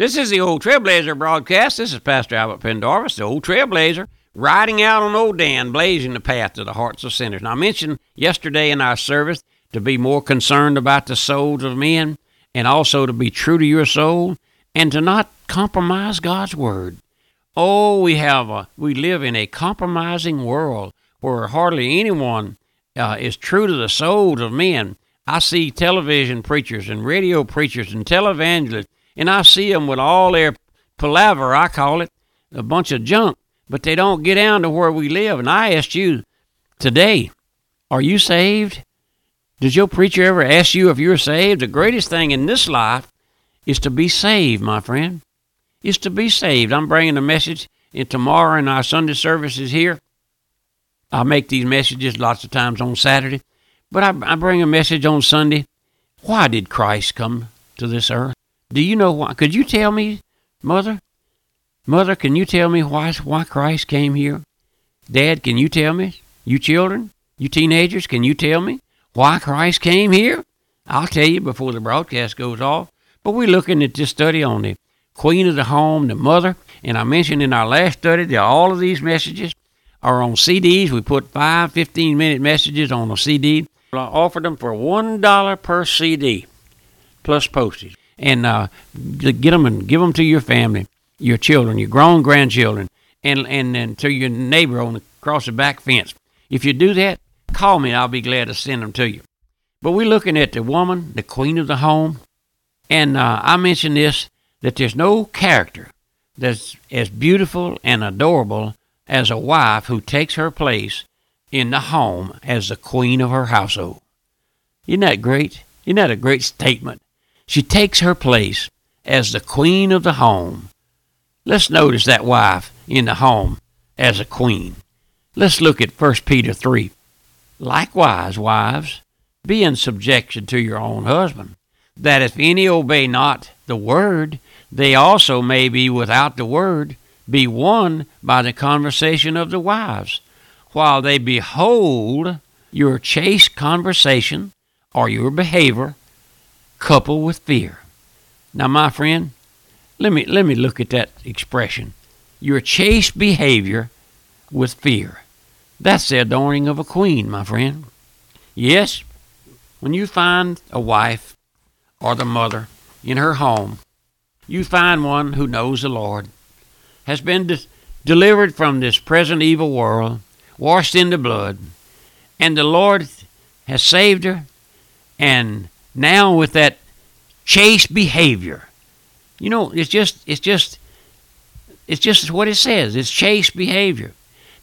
This is the Old Trailblazer broadcast. This is Pastor Albert Pendarvis, the Old Trailblazer, riding out on Old Dan, blazing the path to the hearts of sinners. Now, I mentioned yesterday in our service to be more concerned about the souls of men and also to be true to your soul and to not compromise God's word. Oh, we have a, we live in a compromising world where hardly anyone uh, is true to the souls of men. I see television preachers and radio preachers and televangelists and I see them with all their palaver, I call it, a bunch of junk, but they don't get down to where we live. And I asked you today, are you saved? Did your preacher ever ask you if you're saved? The greatest thing in this life is to be saved, my friend. Is to be saved. I'm bringing a message in tomorrow in our Sunday services here. I make these messages lots of times on Saturday, but I, I bring a message on Sunday. Why did Christ come to this earth? Do you know why? Could you tell me, Mother? Mother, can you tell me why, why Christ came here? Dad, can you tell me? You children? You teenagers, can you tell me why Christ came here? I'll tell you before the broadcast goes off. But we're looking at this study on the Queen of the Home, the Mother. And I mentioned in our last study that all of these messages are on CDs. We put five 15 minute messages on a CD. I offered them for $1 per CD plus postage and uh, get them and give them to your family, your children, your grown grandchildren, and and, and to your neighbor on the, across the back fence. If you do that, call me. I'll be glad to send them to you. But we're looking at the woman, the queen of the home, and uh, I mentioned this that there's no character that's as beautiful and adorable as a wife who takes her place in the home as the queen of her household. Isn't that great? Isn't that a great statement? She takes her place as the queen of the home. Let's notice that wife in the home as a queen. Let's look at 1 Peter 3. Likewise, wives, be in subjection to your own husband, that if any obey not the word, they also may be without the word, be won by the conversation of the wives, while they behold your chaste conversation or your behavior coupled with fear. Now, my friend, let me let me look at that expression. Your chaste behavior with fear. That's the adorning of a queen, my friend. Yes, when you find a wife or the mother in her home, you find one who knows the Lord, has been de- delivered from this present evil world, washed in the blood, and the Lord has saved her and now with that chaste behavior. You know, it's just it's just it's just what it says. It's chaste behavior.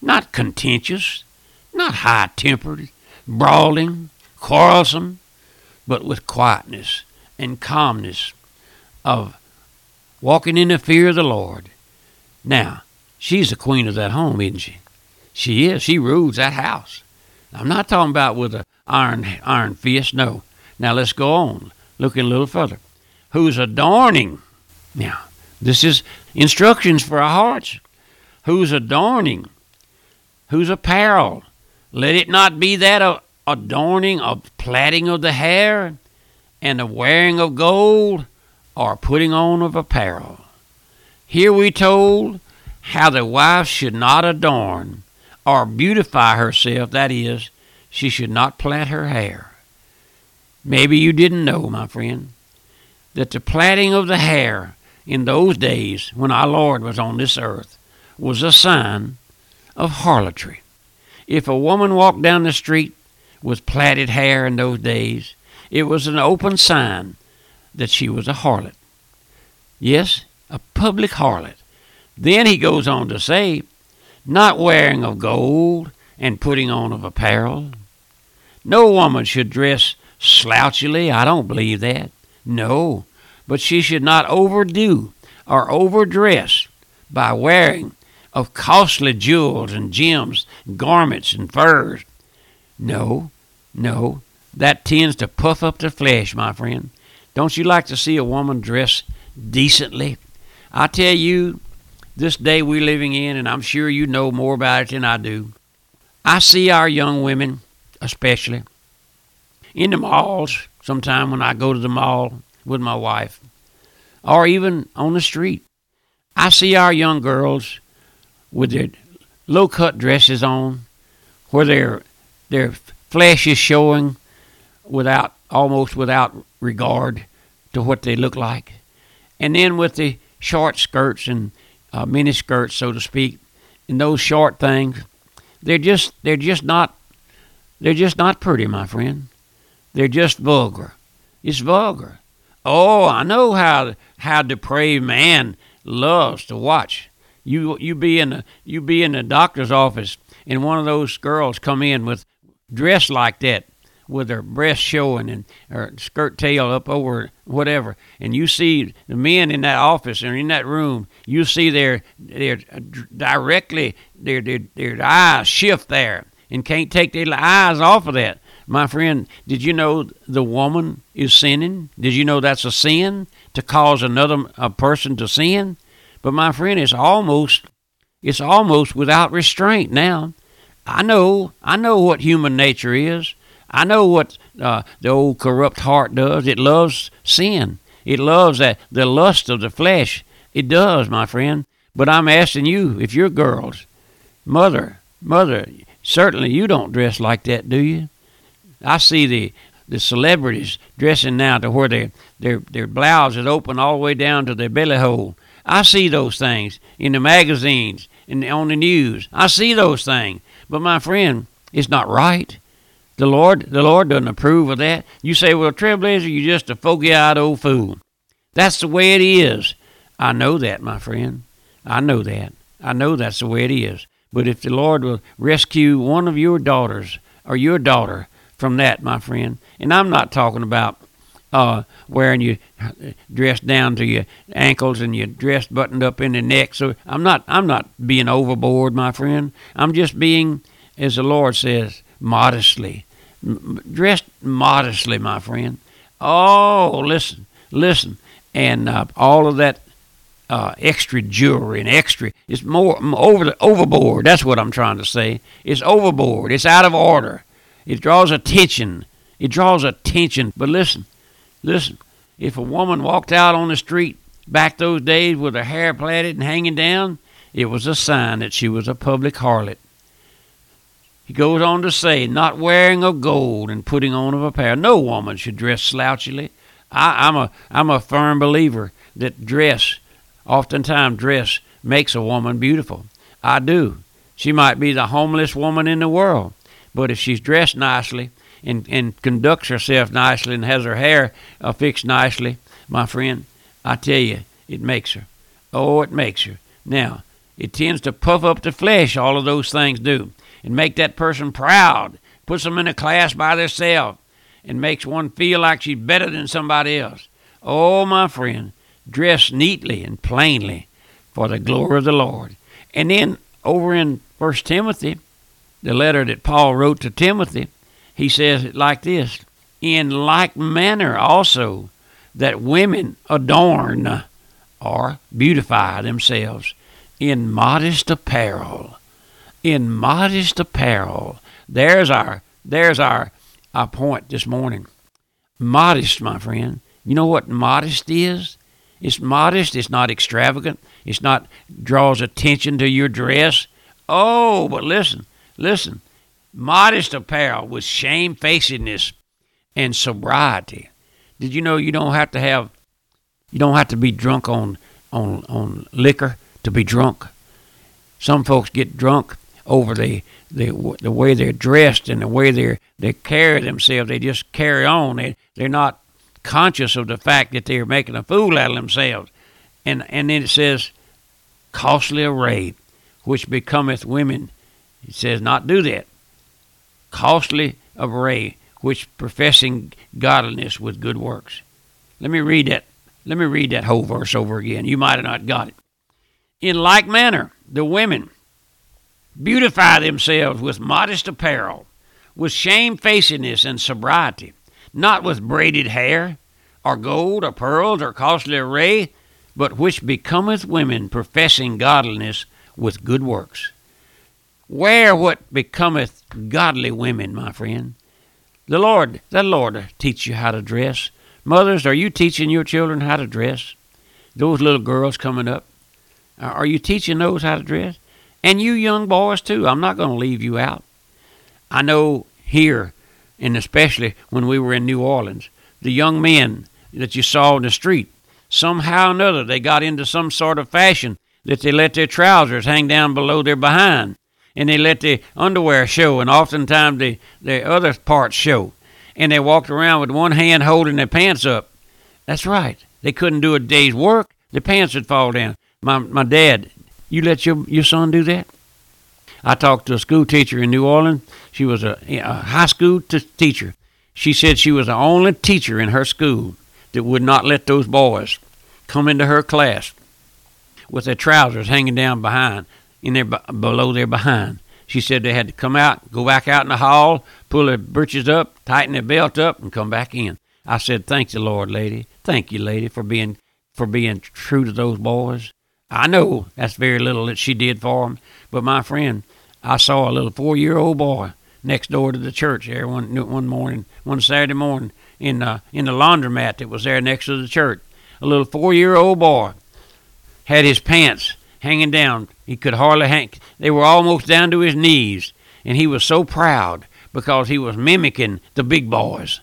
Not contentious, not high tempered, brawling, quarrelsome, but with quietness and calmness of walking in the fear of the Lord. Now, she's the queen of that home, isn't she? She is. She rules that house. I'm not talking about with an iron iron fist. No, now let's go on, looking a little further. Who's adorning? Now, this is instructions for our hearts. Who's adorning? Who's apparel? Let it not be that of adorning of plaiting of the hair and the wearing of gold or putting on of apparel. Here we told how the wife should not adorn or beautify herself, that is, she should not plait her hair. Maybe you didn't know, my friend, that the plaiting of the hair in those days when our Lord was on this earth was a sign of harlotry. If a woman walked down the street with plaited hair in those days, it was an open sign that she was a harlot. Yes, a public harlot. Then he goes on to say, not wearing of gold and putting on of apparel. No woman should dress slouchily. I don't believe that. No, but she should not overdo or overdress by wearing of costly jewels and gems, garments and furs. No, no, that tends to puff up the flesh, my friend. Don't you like to see a woman dress decently? I tell you, this day we're living in, and I'm sure you know more about it than I do. I see our young women, especially, in the malls sometime when I go to the mall with my wife. or even on the street. I see our young girls with their low cut dresses on, where their their flesh is showing without almost without regard to what they look like, and then with the short skirts and uh, mini skirts, so to speak, and those short things, they're just they're just not they're just not pretty, my friend. They're just vulgar. It's vulgar. Oh, I know how how depraved man loves to watch. You you be in the you be in the doctor's office and one of those girls come in with dressed like that with her breast showing and her skirt tail up over whatever and you see the men in that office or in that room you see their their directly their their, their eyes shift there and can't take their eyes off of that my friend did you know the woman is sinning did you know that's a sin to cause another a person to sin but my friend, it's almost it's almost without restraint now. I know I know what human nature is. I know what uh, the old corrupt heart does. It loves sin. It loves that the lust of the flesh. It does, my friend. But I'm asking you, if you're girls, mother, mother, certainly you don't dress like that, do you? I see the the celebrities dressing now to where their their their blouse is open all the way down to their belly hole I see those things in the magazines and on the news. I see those things. But my friend, it's not right. The Lord, the Lord doesn't approve of that. You say, well, Trailblazer, you're just a foggy-eyed old fool. That's the way it is. I know that, my friend. I know that. I know that's the way it is. But if the Lord will rescue one of your daughters or your daughter from that, my friend, and I'm not talking about uh, wearing your dress down to your ankles and your dress buttoned up in the neck. So I'm not I'm not being overboard, my friend. I'm just being, as the Lord says, modestly, M- dressed modestly, my friend. Oh, listen, listen, and uh, all of that uh, extra jewelry and extra. It's more over the overboard. That's what I'm trying to say. It's overboard. It's out of order. It draws attention. It draws attention. But listen, Listen, if a woman walked out on the street back those days with her hair plaited and hanging down, it was a sign that she was a public harlot. He goes on to say, not wearing of gold and putting on of apparel. No woman should dress slouchily. I, I'm a I'm a firm believer that dress, oftentimes dress, makes a woman beautiful. I do. She might be the homeliest woman in the world, but if she's dressed nicely and, and conducts herself nicely and has her hair uh, fixed nicely, my friend, I tell you, it makes her. Oh, it makes her. Now, it tends to puff up the flesh, all of those things do, and make that person proud, puts them in a class by themselves, and makes one feel like she's better than somebody else. Oh, my friend, dress neatly and plainly for the glory of the Lord. And then over in First Timothy, the letter that Paul wrote to Timothy, he says it like this In like manner also that women adorn or beautify themselves in modest apparel. In modest apparel. There's our there's our our point this morning. Modest, my friend. You know what modest is? It's modest, it's not extravagant, it's not draws attention to your dress. Oh, but listen, listen modest apparel with shamefacedness and sobriety. Did you know you don't have to have you don't have to be drunk on on on liquor to be drunk? Some folks get drunk over the the the way they're dressed and the way they they carry themselves. They just carry on. They they're not conscious of the fact that they're making a fool out of themselves. And and then it says, costly array, which becometh women. It says not do that costly array, which professing godliness with good works. Let me read that. Let me read that whole verse over again. You might have not got it. In like manner, the women beautify themselves with modest apparel, with shamefacedness and sobriety, not with braided hair, or gold, or pearls, or costly array, but which becometh women professing godliness with good works. Wear what becometh godly women, my friend. The Lord, the Lord teach you how to dress. Mothers, are you teaching your children how to dress? those little girls coming up? Are you teaching those how to dress? And you young boys, too. I'm not going to leave you out. I know here, and especially when we were in New Orleans, the young men that you saw in the street, somehow or another, they got into some sort of fashion that they let their trousers hang down below their behind, and they let the underwear show, and oftentimes the, the other parts show. And they walked around with one hand holding their pants up. That's right. They couldn't do a day's work. Their pants would fall down. My, my dad, you let your, your son do that? I talked to a school teacher in New Orleans. She was a, a high school t- teacher. She said she was the only teacher in her school that would not let those boys come into her class with their trousers hanging down behind, in their below their behind. She said they had to come out, go back out in the hall, pull their breeches up, tighten their belt up, and come back in. I said, "Thank the Lord, lady. Thank you, lady, for being for being true to those boys. I know that's very little that she did for them, but my friend, I saw a little four-year-old boy next door to the church there one one morning, one Saturday morning, in uh, in the laundromat that was there next to the church. A little four-year-old boy had his pants hanging down. He could hardly hang. They were almost down to his knees, and he was so proud because he was mimicking the big boys,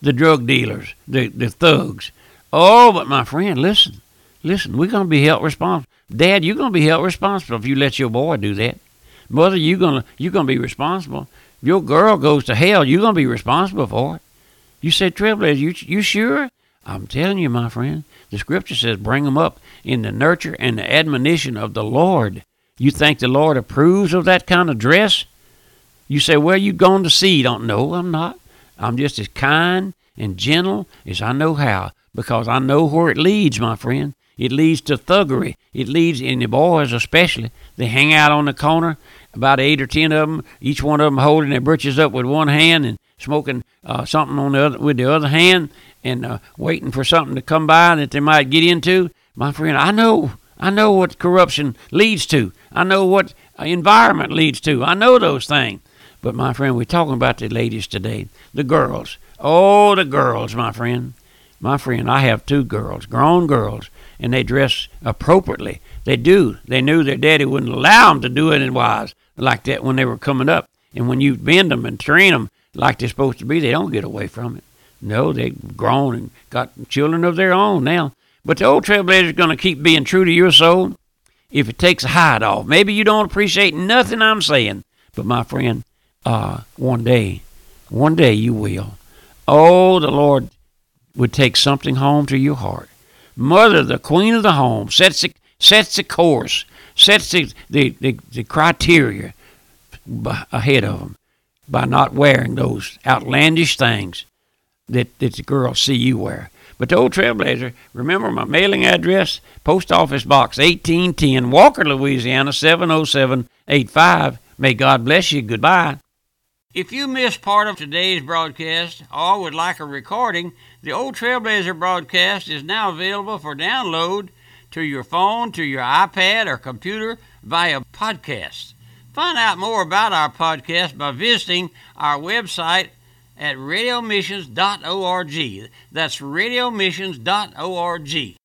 the drug dealers, the the thugs. Oh, but my friend, listen, listen. We're gonna be held responsible. Dad, you're gonna be held responsible if you let your boy do that. Mother, you're gonna you're gonna be responsible. If your girl goes to hell, you're gonna be responsible for it. You said, Trailblazer, you you sure? I'm telling you, my friend, the scripture says, bring them up in the nurture and the admonition of the Lord. You think the Lord approves of that kind of dress? You say, well, you gone to see. Don't know. I'm not. I'm just as kind and gentle as I know how because I know where it leads, my friend. It leads to thuggery. It leads, in the boys especially, they hang out on the corner, about eight or ten of them, each one of them holding their breeches up with one hand and smoking uh, something on the other with the other hand, and uh, waiting for something to come by that they might get into. My friend, I know, I know what corruption leads to. I know what environment leads to. I know those things. But my friend, we're talking about the ladies today, the girls. Oh, the girls, my friend. My friend, I have two girls, grown girls, and they dress appropriately. They do. They knew their daddy wouldn't allow them to do it in wise like that when they were coming up. And when you bend them and train them like they're supposed to be, they don't get away from it. No, they've grown and got children of their own now. But the old trailblazer is going to keep being true to your soul if it takes a hide off. Maybe you don't appreciate nothing I'm saying, but my friend, uh, one day, one day you will. Oh, the Lord would take something home to your heart. Mother, the queen of the home, sets the, sets the course, sets the, the, the, the criteria ahead of them by not wearing those outlandish things that, that the girls see you wear. But the old Trailblazer, remember my mailing address? Post Office Box 1810, Walker, Louisiana 70785. May God bless you. Goodbye. If you missed part of today's broadcast or would like a recording, the Old Trailblazer broadcast is now available for download to your phone, to your iPad, or computer via podcast. Find out more about our podcast by visiting our website at radiomissions.org. That's radiomissions.org.